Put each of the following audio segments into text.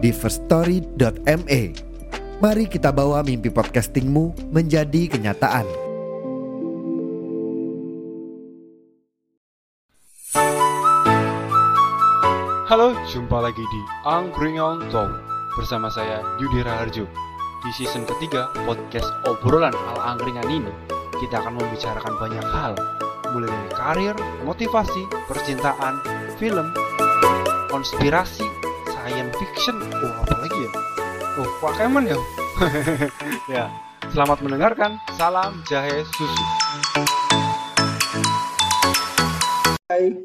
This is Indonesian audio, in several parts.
di firststory.me. Mari kita bawa mimpi podcastingmu menjadi kenyataan. Halo, jumpa lagi di Angkringan Talk bersama saya Yudi Raharjo. Di season ketiga podcast obrolan ala angkringan ini, kita akan membicarakan banyak hal, mulai dari karir, motivasi, percintaan, film, konspirasi, science fiction, oh apa lagi ya? Oh, Pokemon ya? ya, selamat mendengarkan. Salam jahe susu. Hai.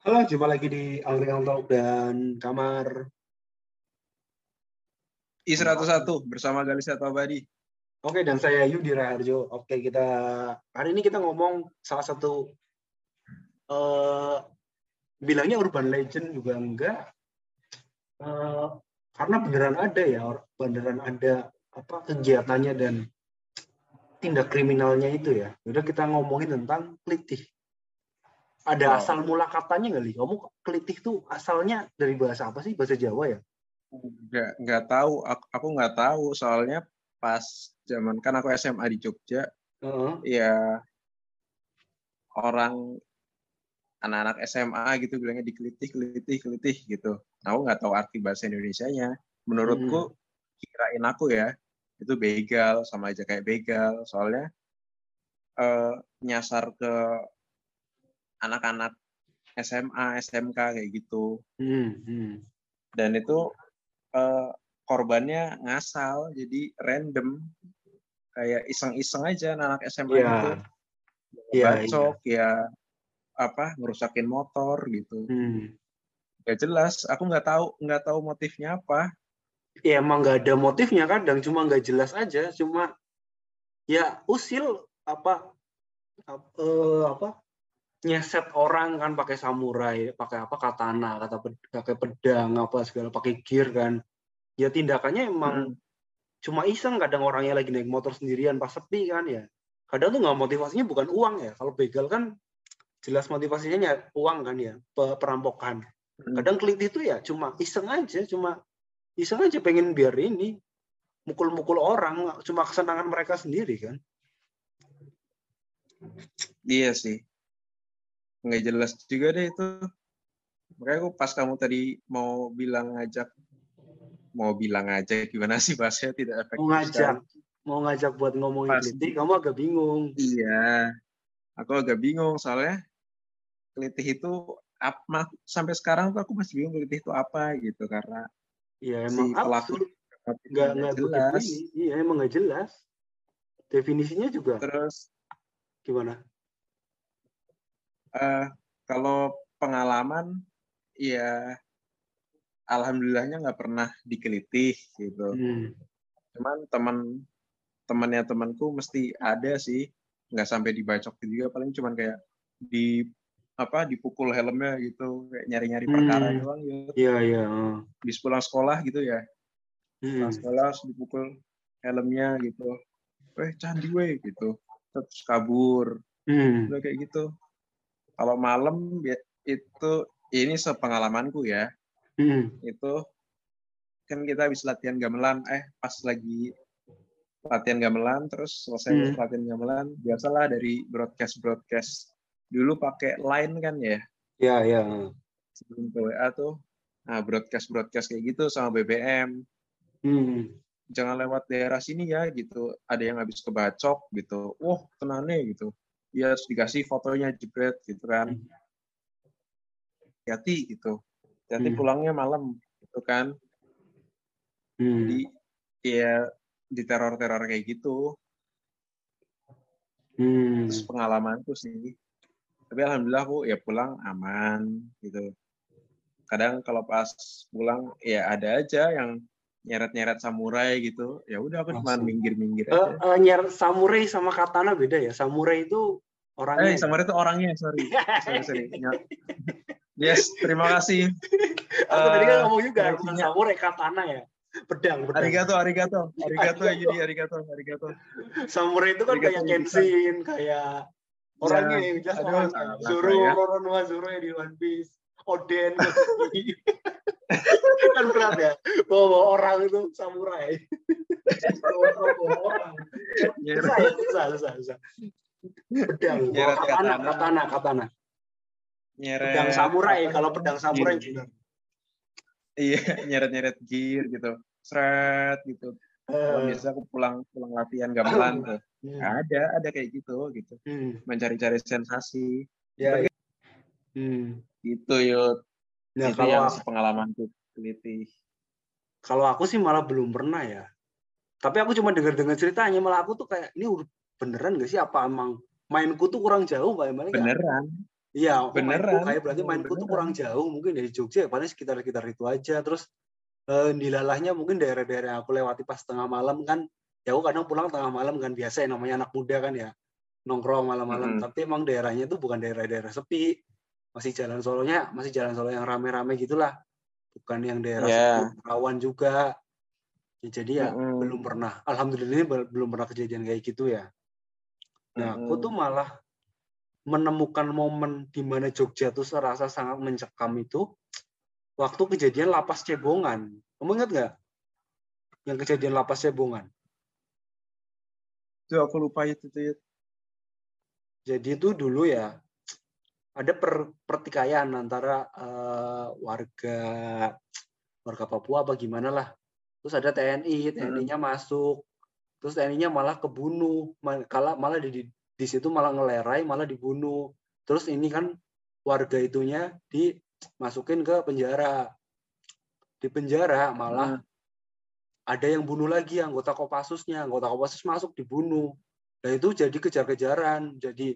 Halo, jumpa lagi di Angkringan Talk dan Kamar. I101 bersama Galis Abadi. Oke, dan saya Yudi Raharjo. Oke, kita hari ini kita ngomong salah satu eh bilangnya urban legend juga enggak. Eh, karena beneran ada ya, beneran ada apa kegiatannya dan tindak kriminalnya itu ya. Udah kita ngomongin tentang kelitih. Ada Oh. asal mula katanya nggak, Li? Kamu kelitih tuh asalnya dari bahasa apa sih? Bahasa Jawa ya? Nggak nggak tahu, aku, aku nggak tahu soalnya pas zaman kan aku SMA di Jogja, Heeh. ya orang anak-anak SMA gitu bilangnya dikelitih, kelitih, kelitih gitu. Aku nggak tahu arti bahasa Indonesianya. Menurutku kirain aku ya itu begal sama aja kayak begal soalnya eh, nyasar ke anak-anak SMA, SMK kayak gitu. Hmm, hmm. dan itu eh, korbannya ngasal jadi random kayak iseng-iseng aja anak SMA Iya. itu Iya, bacok ya apa ngerusakin motor gitu Hmm. gak jelas aku nggak tahu nggak tahu motifnya apa ya emang nggak ada motifnya kadang cuma nggak jelas aja cuma ya usil apa ap- eh, apa nyeset orang kan pakai samurai pakai apa katana kata pakai pedang apa segala pakai gear kan ya tindakannya emang Hmm. cuma iseng kadang orangnya lagi naik motor sendirian pas sepi kan ya kadang tuh nggak motivasinya bukan uang ya kalau begal kan jelas motivasinya ya uang kan ya pe- perampokan. Hmm. kadang klit itu ya cuma iseng aja cuma iseng aja pengen biar ini mukul-mukul orang cuma kesenangan mereka sendiri kan. Iya sih. Nggak jelas juga deh itu. Makanya aku pas kamu tadi mau bilang ngajak mau bilang aja gimana sih bahasanya? Tidak efektif mau ngajak sekali. mau ngajak buat ngomongin Pasti. kamu agak bingung. Iya, aku agak bingung soalnya kelitih itu apa sampai sekarang tuh aku masih bingung kelitih itu apa gitu karena ya si emang pelaku absurd nggak nggak jelas. iya emang nggak jelas definisinya juga Terus gimana eh kalau pengalaman ya alhamdulillahnya nggak pernah dikelitih gitu. Hmm. Cuman teman temannya temanku mesti ada sih nggak sampai dibacok juga paling cuman kayak di apa dipukul helmnya gitu kayak nyari-nyari perkara Hmm. doang gitu. iya iya. Di pulang sekolah gitu ya. Hmm. Pulang sekolah dipukul helmnya gitu. Weh candi weh gitu. Terus kabur. Hmm. Udah kayak gitu. Kalau malam ya- itu ini sepengalamanku ya. Hmm. Itu kan kita habis latihan gamelan eh pas lagi latihan gamelan terus selesai Hmm. latihan gamelan biasalah dari broadcast broadcast dulu pakai line kan ya? Iya iya. Sebelum ke WA tuh nah broadcast broadcast kayak gitu sama BBM Hmm. jangan lewat daerah sini ya gitu. Ada yang habis kebacok gitu. Wah tenane gitu. Ya harus dikasih fotonya jebret gitu kan. Hmm. hati gitu. Hati Hmm. pulangnya malam gitu kan. Hmm. di ya di teror-teror kayak gitu. Hmm. terus pengalamanku sih tapi alhamdulillah aku ya pulang aman gitu kadang kalau pas pulang ya ada aja yang nyeret-nyeret samurai gitu ya udah aku cuma minggir-minggir Eh, aja eh, nyer samurai sama katana beda ya. Samurai itu orangnya. eh samurai itu orangnya sorry sorry, sorry. Ya. yes terima kasih Aku tadi kan Eh, ngomong juga bukan samurai katana ya. Pedang, pedang. arigato arigato arigato ya Yudi arigato arigato Samurai itu kan Arigato kayak. Kenshin, kayak orangnya Ya, yang jelas salah Zoro. Roronoa Zoro yang di One Piece. Oden. kan berat ya. Bawa, orang itu samurai. Orang. Nyeret- Susah susah, susah, susah. Pedang, Nyeret katana, katana. katana, nyeret Pedang samurai, kalau pedang samurai benar. iya nyeret-nyeret gear gitu seret gitu kalau Eh, biasa aku pulang pulang latihan gamelan tuh hmm, ada ada kayak gitu gitu hmm, mencari-cari sensasi ya, ya. Hmm. gitu yuk Nah, itu kalau yang aku- pengalamanku teliti Kalau aku sih malah belum pernah ya. Tapi aku cuma dengar-dengar ceritanya malah aku tuh kayak ini beneran gak sih apa emang mainku tuh kurang jauh Pak Emang nggak? beneran Iya, mainku beneran. kayak berarti mainku tuh beneran. kurang jauh mungkin dari Jogja ya, paling sekitar-sekitar itu aja. Terus eh, dilalahnya mungkin daerah-daerah aku lewati pas tengah malam kan. Ya aku kadang pulang tengah malam kan biasa ya namanya anak muda kan ya nongkrong malam-malam. Mm-mm. Tapi emang daerahnya tuh bukan daerah-daerah sepi. Masih jalan solonya, masih jalan solo yang rame-rame gitulah. Bukan yang daerah Yeah. sepi, rawan juga. Ya, jadi ya Mm-mm. belum pernah. Alhamdulillah ini bel- belum pernah kejadian kayak gitu ya. Nah, aku Mm-mm. tuh malah menemukan momen di mana Jogja tuh serasa sangat mencekam itu waktu kejadian lapas cebongan. Kamu ingat nggak? Yang kejadian lapas cebongan. Tuh aku lupa itu. Yud. Jadi itu dulu ya ada per, pertikaian antara eh, warga warga Papua apa gimana lah. Terus ada TNI, TNI-nya masuk. Terus TNI-nya malah kebunuh, mal- kalah malah di, di di situ malah ngelerai, malah dibunuh. Terus ini kan warga itunya dimasukin ke penjara. Di penjara malah ada yang bunuh lagi anggota Kopassusnya, anggota Kopassus masuk dibunuh. Nah itu jadi kejar-kejaran, jadi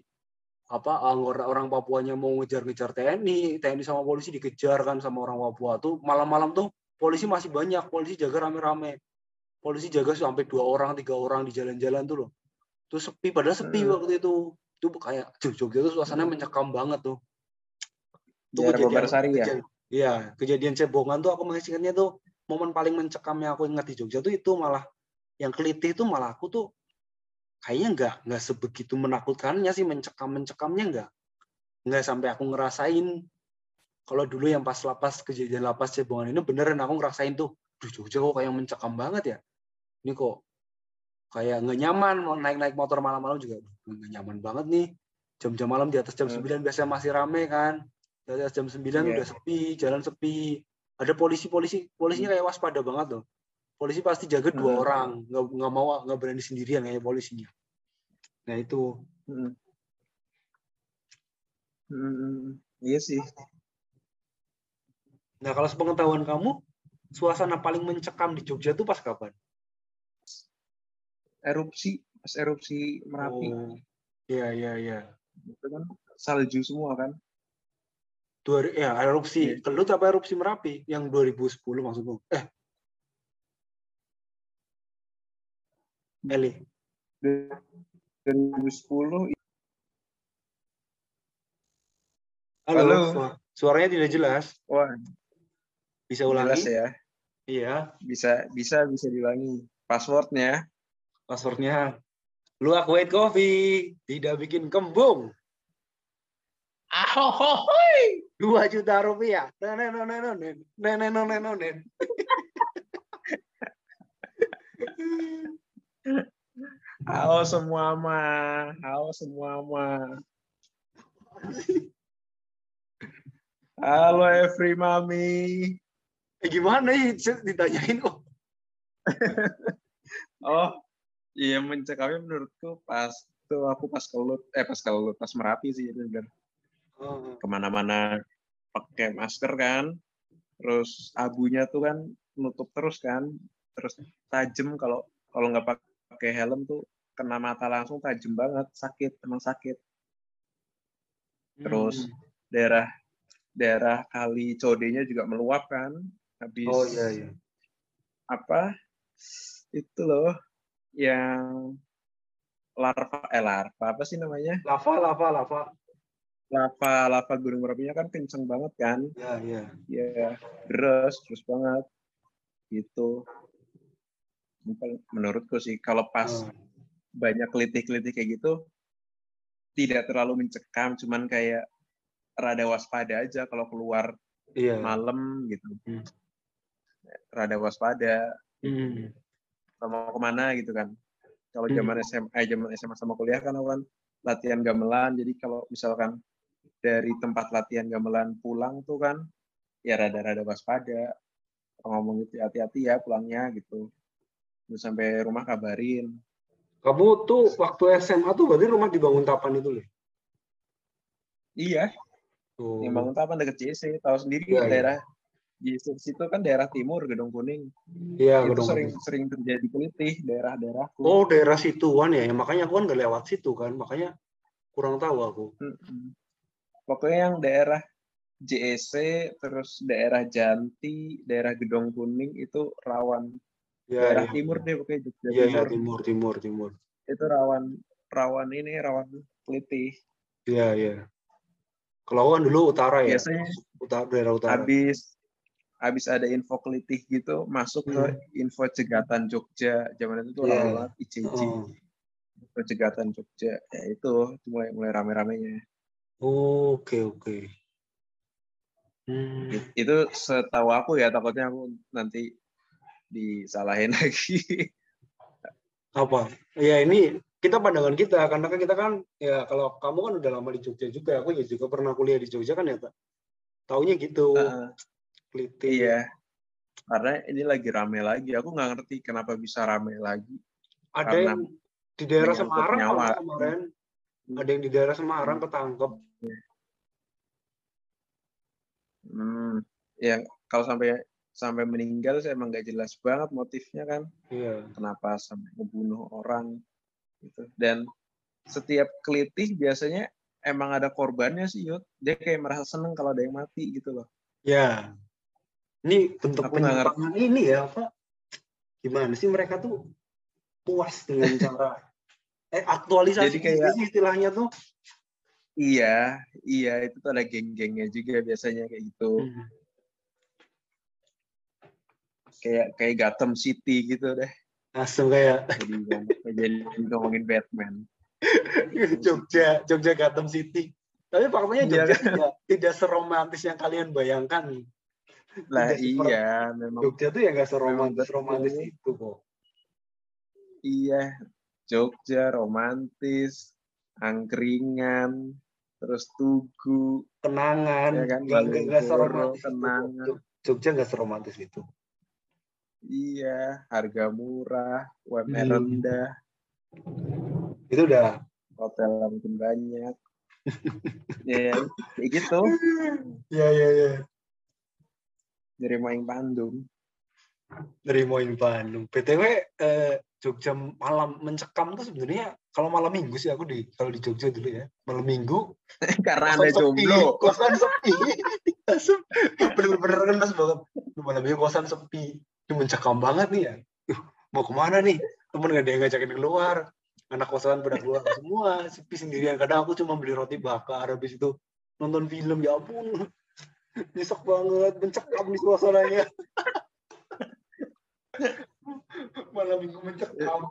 apa anggota orang Papuanya mau ngejar-ngejar TNI, TNI sama polisi dikejar kan sama orang Papua tuh malam-malam tuh polisi masih banyak, polisi jaga rame-rame, polisi jaga sampai dua orang, tiga orang di jalan-jalan tuh loh. Tuh sepi, padahal sepi Hmm. waktu itu. Tuh kayak Jog- Jogja tuh suasananya mencekam banget tuh. Itu Daerah Babarsari ya? kejadian- Iya, kejadian cebongan tuh aku masih ingatnya tuh momen paling mencekam yang aku ingat di Jogja tuh itu malah yang kelitih tuh malah aku tuh kayaknya nggak nggak sebegitu menakutkannya sih mencekam mencekamnya nggak. Nggak sampai aku ngerasain. Kalau dulu yang pas lapas kejadian lapas cebongan ini beneran aku ngerasain tuh duh Jogja kok kayak mencekam banget ya? Ini kok kayak nggak nyaman mau naik naik motor malam-malam juga "Duh, nggak nyaman banget nih. Jam-jam malam di atas jam Hmm. 9 biasanya masih rame kan di atas jam 9 Iya. udah sepi jalan sepi. Ada polisi-polisi polisinya kayak waspada banget loh. Polisi pasti jaga dua Hmm. orang. Nggak nggak mau nggak berani sendirian kayak polisinya. Nah itu. Mm. Mm, Iya sih. nah kalau sepengetahuan kamu suasana paling mencekam di Jogja tuh pas kapan? Erupsi, pas erupsi Merapi. Oh. Iya iya iya. Itu kan salju semua kan. Dua ya erupsi. Iya. kelut apa erupsi Merapi yang 2010 maksudmu eh. Eli. 2010 halo, Halo. Suar- suaranya tidak jelas. Wah. Bisa ulangi? jelas ya. iya. Bisa bisa bisa diulangi. Passwordnya. Passwordnya. Lu akuin coffee tidak bikin kembung. Ahohoy! Dua juta rupiah Halo semua mah, halo semua mah. Halo every mami. eh, gimana nih ditanyain kok Oh, iya mencekamnya menurutku pas tuh aku pas kelut, eh pas kelut, pas merapi sih itu bener. Oh, Ke mana-mana pakai masker kan, terus abunya tuh kan nutup terus kan, terus tajam kalau kalau nggak pakai helm tuh kena mata langsung tajam banget, sakit, emang sakit. Terus hmm. daerah daerah kali Codenya juga meluap kan habis Oh iya iya. apa itu loh yang larva eh larva apa sih namanya Lava lava lava. Lava lava gunung merapinya kan kenceng banget kan Ya iya. ya deras terus banget gitu menurutku sih kalau pas Oh, banyak kelitih-kelitih kayak gitu tidak terlalu mencekam cuman kayak rada waspada aja kalau keluar Iya. malam gitu Hmm. rada waspada Hmm. mau ke mana gitu kan kalau Hmm. zaman SMA eh, zaman SMA sama kuliah kan aku kan latihan gamelan jadi kalau misalkan dari tempat latihan gamelan pulang tuh kan ya rada-rada waspada ngomong gitu hati-hati ya pulangnya gitu terus sampai rumah kabarin Kamu tuh waktu SMA tuh berarti rumah dibangun tapan itu loh. iya Tuh. yang bangun tapan deket JC tahu sendiri iya. daerah JC situ kan daerah timur Gedung Kuning Iya, itu gedung sering gedung. sering terjadi kelitih daerah-daerahku Oh, daerah situan ya. ya. Makanya aku kan gak lewat situ kan. Makanya kurang tahu aku. Pokoknya yang daerah JEC, terus daerah Janti, daerah Gedong Kuning itu rawan. Ya, daerah iya. timur deh pokoknya Jogja Iya, iya, timur. timur, timur, timur. Itu rawan rawan ini rawan kelitih. Iya, iya. Kalau kan dulu utara ya. Biasanya Utara, daerah utara. habis habis ada info kelitih gitu masuk ke Hmm. info cegatan Jogja. Zaman itu tuh Iya. banget ICJ. Oh. Info cegatan Jogja. Ya itu mulai mulai rame-ramenya. Oke, oke. Hmm. Itu setahu aku ya takutnya aku nanti disalahin lagi. Apa? Ya ini kita pandangan kita karena kan kita kan ya kalau kamu kan udah lama di Jogja juga, aku ya juga pernah kuliah di Jogja kan ya, tak? Taunya gitu, kelitih. Iya. Karena ini lagi rame lagi. Aku nggak ngerti kenapa bisa rame lagi. Ada Karena yang di daerah Semarang kemarin. Ada yang di daerah Semarang ketangkep. Hmm. Ya kalau sampai sampai meninggal saya emang nggak jelas banget motifnya kan. Iya. Kenapa sampai ngebunuh orang gitu. Dan setiap kelitih biasanya emang ada korbannya sih Yud. Dia kayak merasa seneng kalau ada yang mati gitu loh. Ya. Ini bentuk penyimpangan ini ya, apa? Gimana sih mereka tuh puas dengan cara eh aktualisasi Jadi kayak- istilahnya tuh. Iya, iya itu tuh ada geng-gengnya juga biasanya kayak gitu. Hmm. Kayak kayak Gotham City gitu deh. Langsung kayak Jadi jadi ngomongin Batman. Jogja, Jogja Gotham City. Tapi faktanya Iya Jogja tidak, tidak seromantis yang kalian bayangkan. Lah iya, memang Jogja tuh ya nggak seromantis romantis itu kok. iya. Jogja romantis, angkringan, terus tugu, Kenangan, ya kan? nggak nggak- nggak Malioboro, seromantis itu. kok. kenangan. Jog- Jogja nggak seromantis itu. Iya, harga murah, UMR Hmm. rendah, Itu udah. hotel mungkin banyak. ya, kayak gitu. Ya ya ya. Dari Maing Bandung. Dari Moin Bandung. btw eh, Jogja malam mencekam tuh sebenarnya kalau malam minggu sih aku di kalau di Jogja dulu ya malam minggu. Karena sepi, jomblo. kosan sepi. Bener-bener kan mas banget. Malam minggu kosan sepi. Ini mencekam banget nih ya. Duh, mau ke mana nih? Temen gak ada yang ngajakin keluar. Anak kosan pada keluar semua sepi sendirian. Kadang aku cuma beli roti bakar habis itu nonton film ya ampun. Nyesek banget mencekam di suasananya malam minggu mencekam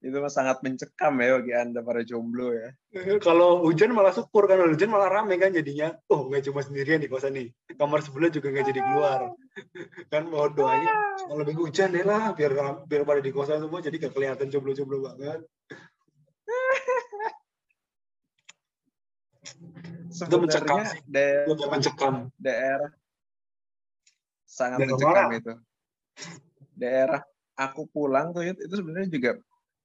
Itu mah sangat mencekam ya bagi anda para jomblo ya. kalau hujan malah syukur kan hujan malah rame kan jadinya. Oh nggak cuma sendirian di kosan nih. Kamar sebelah juga nggak jadi keluar. Kan mau doanya kalau minggu hujan deh lah biar biar pada di kosan semua jadi gak kelihatan jomblo-jomblo banget. Mencekam Sebenarnya sih. daerah, Itu mencekam. daerah sangat mencekam itu. Daerah aku pulang tuh itu sebenarnya juga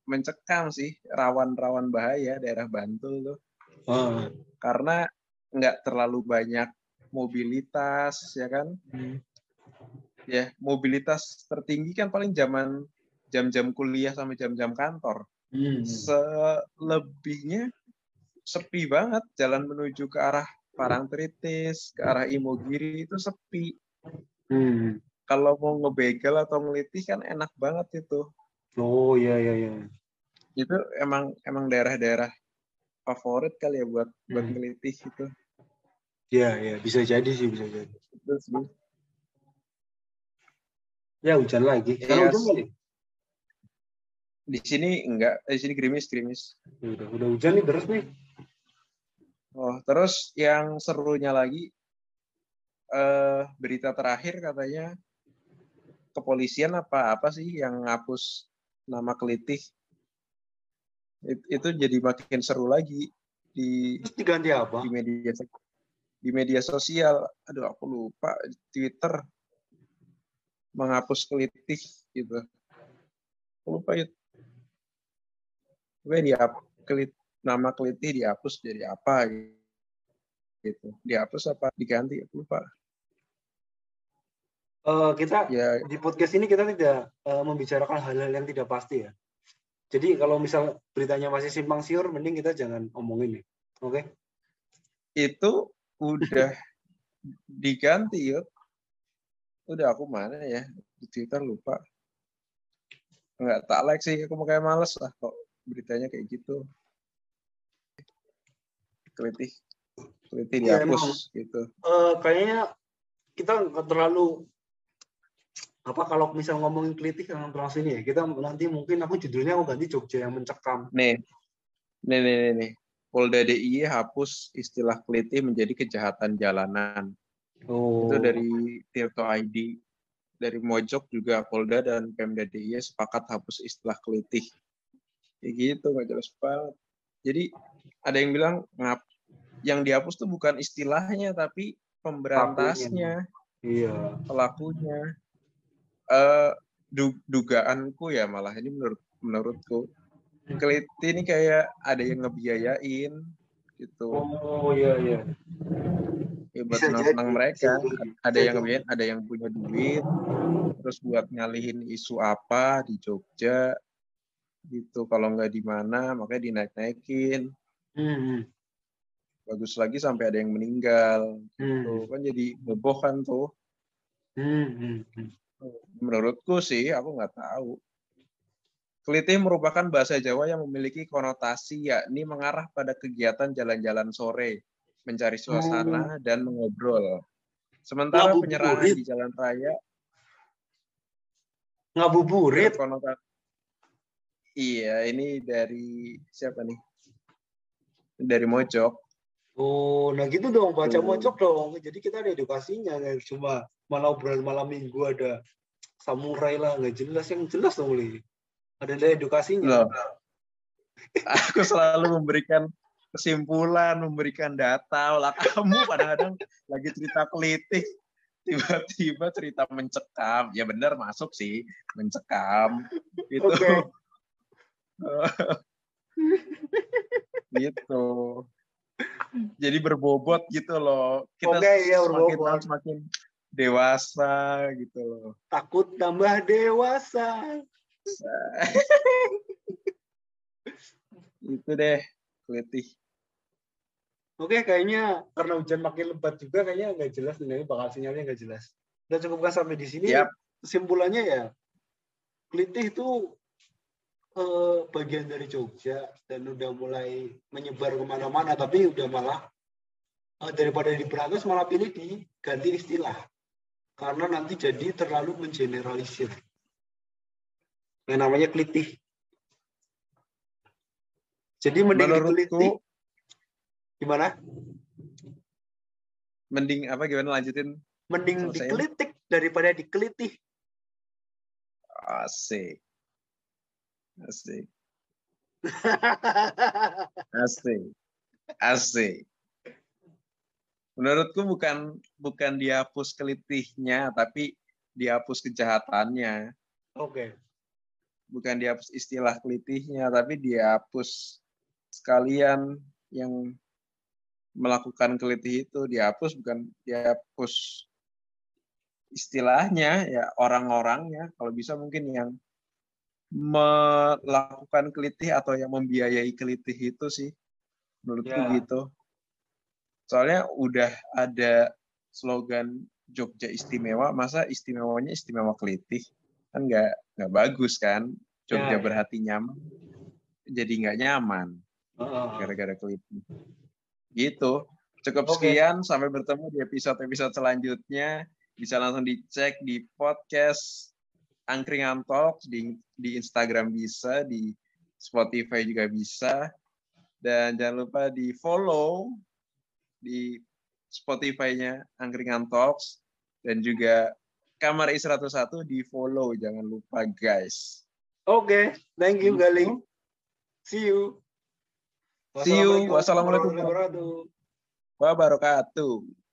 mencekam sih, rawan-rawan bahaya daerah Bantul tuh. Ah. Karena nggak terlalu banyak mobilitas ya kan. Ya, mobilitas tertinggi kan paling zaman jam-jam kuliah sampai jam-jam kantor. Hmm. Selebihnya sepi banget jalan menuju ke arah Parangtritis, ke arah Imogiri itu sepi. Hmm. Kalau mau ngebegal atau ngelitih kan enak banget itu. Oh iya iya iya. Itu emang emang daerah-daerah favorit kali ya buat buat Hmm. ngelitih itu. Iya iya bisa jadi sih bisa jadi. Itu sih. Ya hujan lagi. Sekarang Iya, hujan kali. Di sini enggak, di sini gerimis gerimis. Udah udah hujan nih deras nih. Oh, terus yang serunya lagi eh berita terakhir katanya kepolisian apa apa sih yang ngapus nama kelitih. It- itu jadi makin seru lagi di Terus diganti apa? di media di media sosial. Aduh, aku lupa di Twitter menghapus kelitih gitu. Aku lupa ya. Gue di kelit, nama kelitih dihapus jadi apa gitu. Dihapus apa diganti? Aku lupa. Eh, kita Ya, di podcast ini kita tidak eh, membicarakan hal-hal yang tidak pasti ya. Jadi kalau misal beritanya masih simpang siur, mending kita jangan omongin ya. Oke? itu udah diganti yuk. Udah aku mana ya di Twitter lupa. Nggak tak like sih, aku kayak males lah kok beritanya kayak gitu. Kelitih, kelitih Iya, dihapus gitu. Eh, kayaknya kita nggak terlalu apa kalau misal ngomongin kritik yang terlalu sini ya kita nanti mungkin aku judulnya aku ganti Jogja yang mencekam Nih, nih, nih, nih, nih. Polda DIY hapus istilah kelitih menjadi kejahatan jalanan. oh Itu dari Tirto ID. Dari Mojok juga Polda dan Pemda DIY sepakat hapus istilah kelitih. Kayak gitu, nggak jelas banget. Jadi ada yang bilang ngap yang dihapus tuh bukan istilahnya tapi pemberantasnya, iya. Pelakunya. Eh du- dugaanku ya malah ini menurut menurutku. Keliti ini kayak ada yang ngebiayain gitu. oh iya iya. Ya buat senang-senang mereka. ada yang ngebiayain ada yang punya duit. Terus buat ngalihin isu apa di Jogja gitu. Kalau nggak di mana makanya dinaik-naikin. Hmm, bagus lagi sampai ada yang meninggal hmm, tuh kan jadi heboh kan tuh hmm, hmm, hmm. menurutku sih aku nggak tahu Kelitih merupakan bahasa Jawa yang memiliki konotasi yakni mengarah pada kegiatan jalan-jalan sore, mencari suasana dan mengobrol. Sementara Ngabuburit. penyerahan di jalan raya ngabuburit berkonotasi Iya, ini dari siapa nih? Dari Mojok. Oh nah gitu dong baca Tuh. mocok dong jadi kita ada edukasinya nggak cuma malam obrolan malam minggu ada samurai lah nggak jelas yang jelas dong Li. ada ada edukasinya Loh. Aku selalu memberikan kesimpulan, memberikan data. Lah kamu kadang-kadang lagi cerita kelitih, tiba-tiba cerita mencekam. Ya benar masuk sih, mencekam. Gitu. Oke. gitu. Jadi berbobot gitu loh. Kita Oke, iya, semakin berbobot. semakin dewasa gitu loh. takut tambah dewasa Itu deh kelitih. Oke, kayaknya karena hujan makin lebat juga, kayaknya nggak jelas nih, bakal sinyalnya nggak jelas. Udah cukupkan sampai di sini. Yap. Kesimpulannya ya, Kelitih itu eh, bagian dari Jogja dan udah mulai menyebar ke mana-mana, tapi udah malah eh, daripada diberangus malah pilih diganti istilah. Karena nanti jadi terlalu mengeneralisir. Yang namanya Kelitih. Jadi mending Menurutku. Gimana? mending apa gimana lanjutin mending Selesai. dikelitik daripada dikelitih. asik asik asik asik menurutku bukan bukan dihapus kelitihnya tapi dihapus kejahatannya. Oke. bukan dihapus istilah kelitihnya tapi dihapus sekalian yang melakukan kelitih itu. Dihapus bukan dihapus istilahnya ya orang-orangnya. Kalau bisa mungkin yang melakukan kelitih atau yang membiayai kelitih itu sih menurutku Ya. gitu. Soalnya udah ada slogan Jogja istimewa masa istimewanya istimewa kelitih? Kan nggak nggak bagus kan? Jogja Ya, ya. berhati nyaman jadi nggak nyaman gara-gara kelitih. Gitu. Cukup Oke. sekian sampai bertemu di episode-episode selanjutnya. Bisa langsung dicek di podcast Angkringan Talks di di Instagram bisa di Spotify juga bisa dan jangan lupa di follow di Spotify-nya Angkringan Talks dan juga Kamar I101 di follow jangan lupa guys. Oke, thank you Gitu. Galing. See you. See you. Wassalamualaikum warahmatullahi. Wabarakatuh.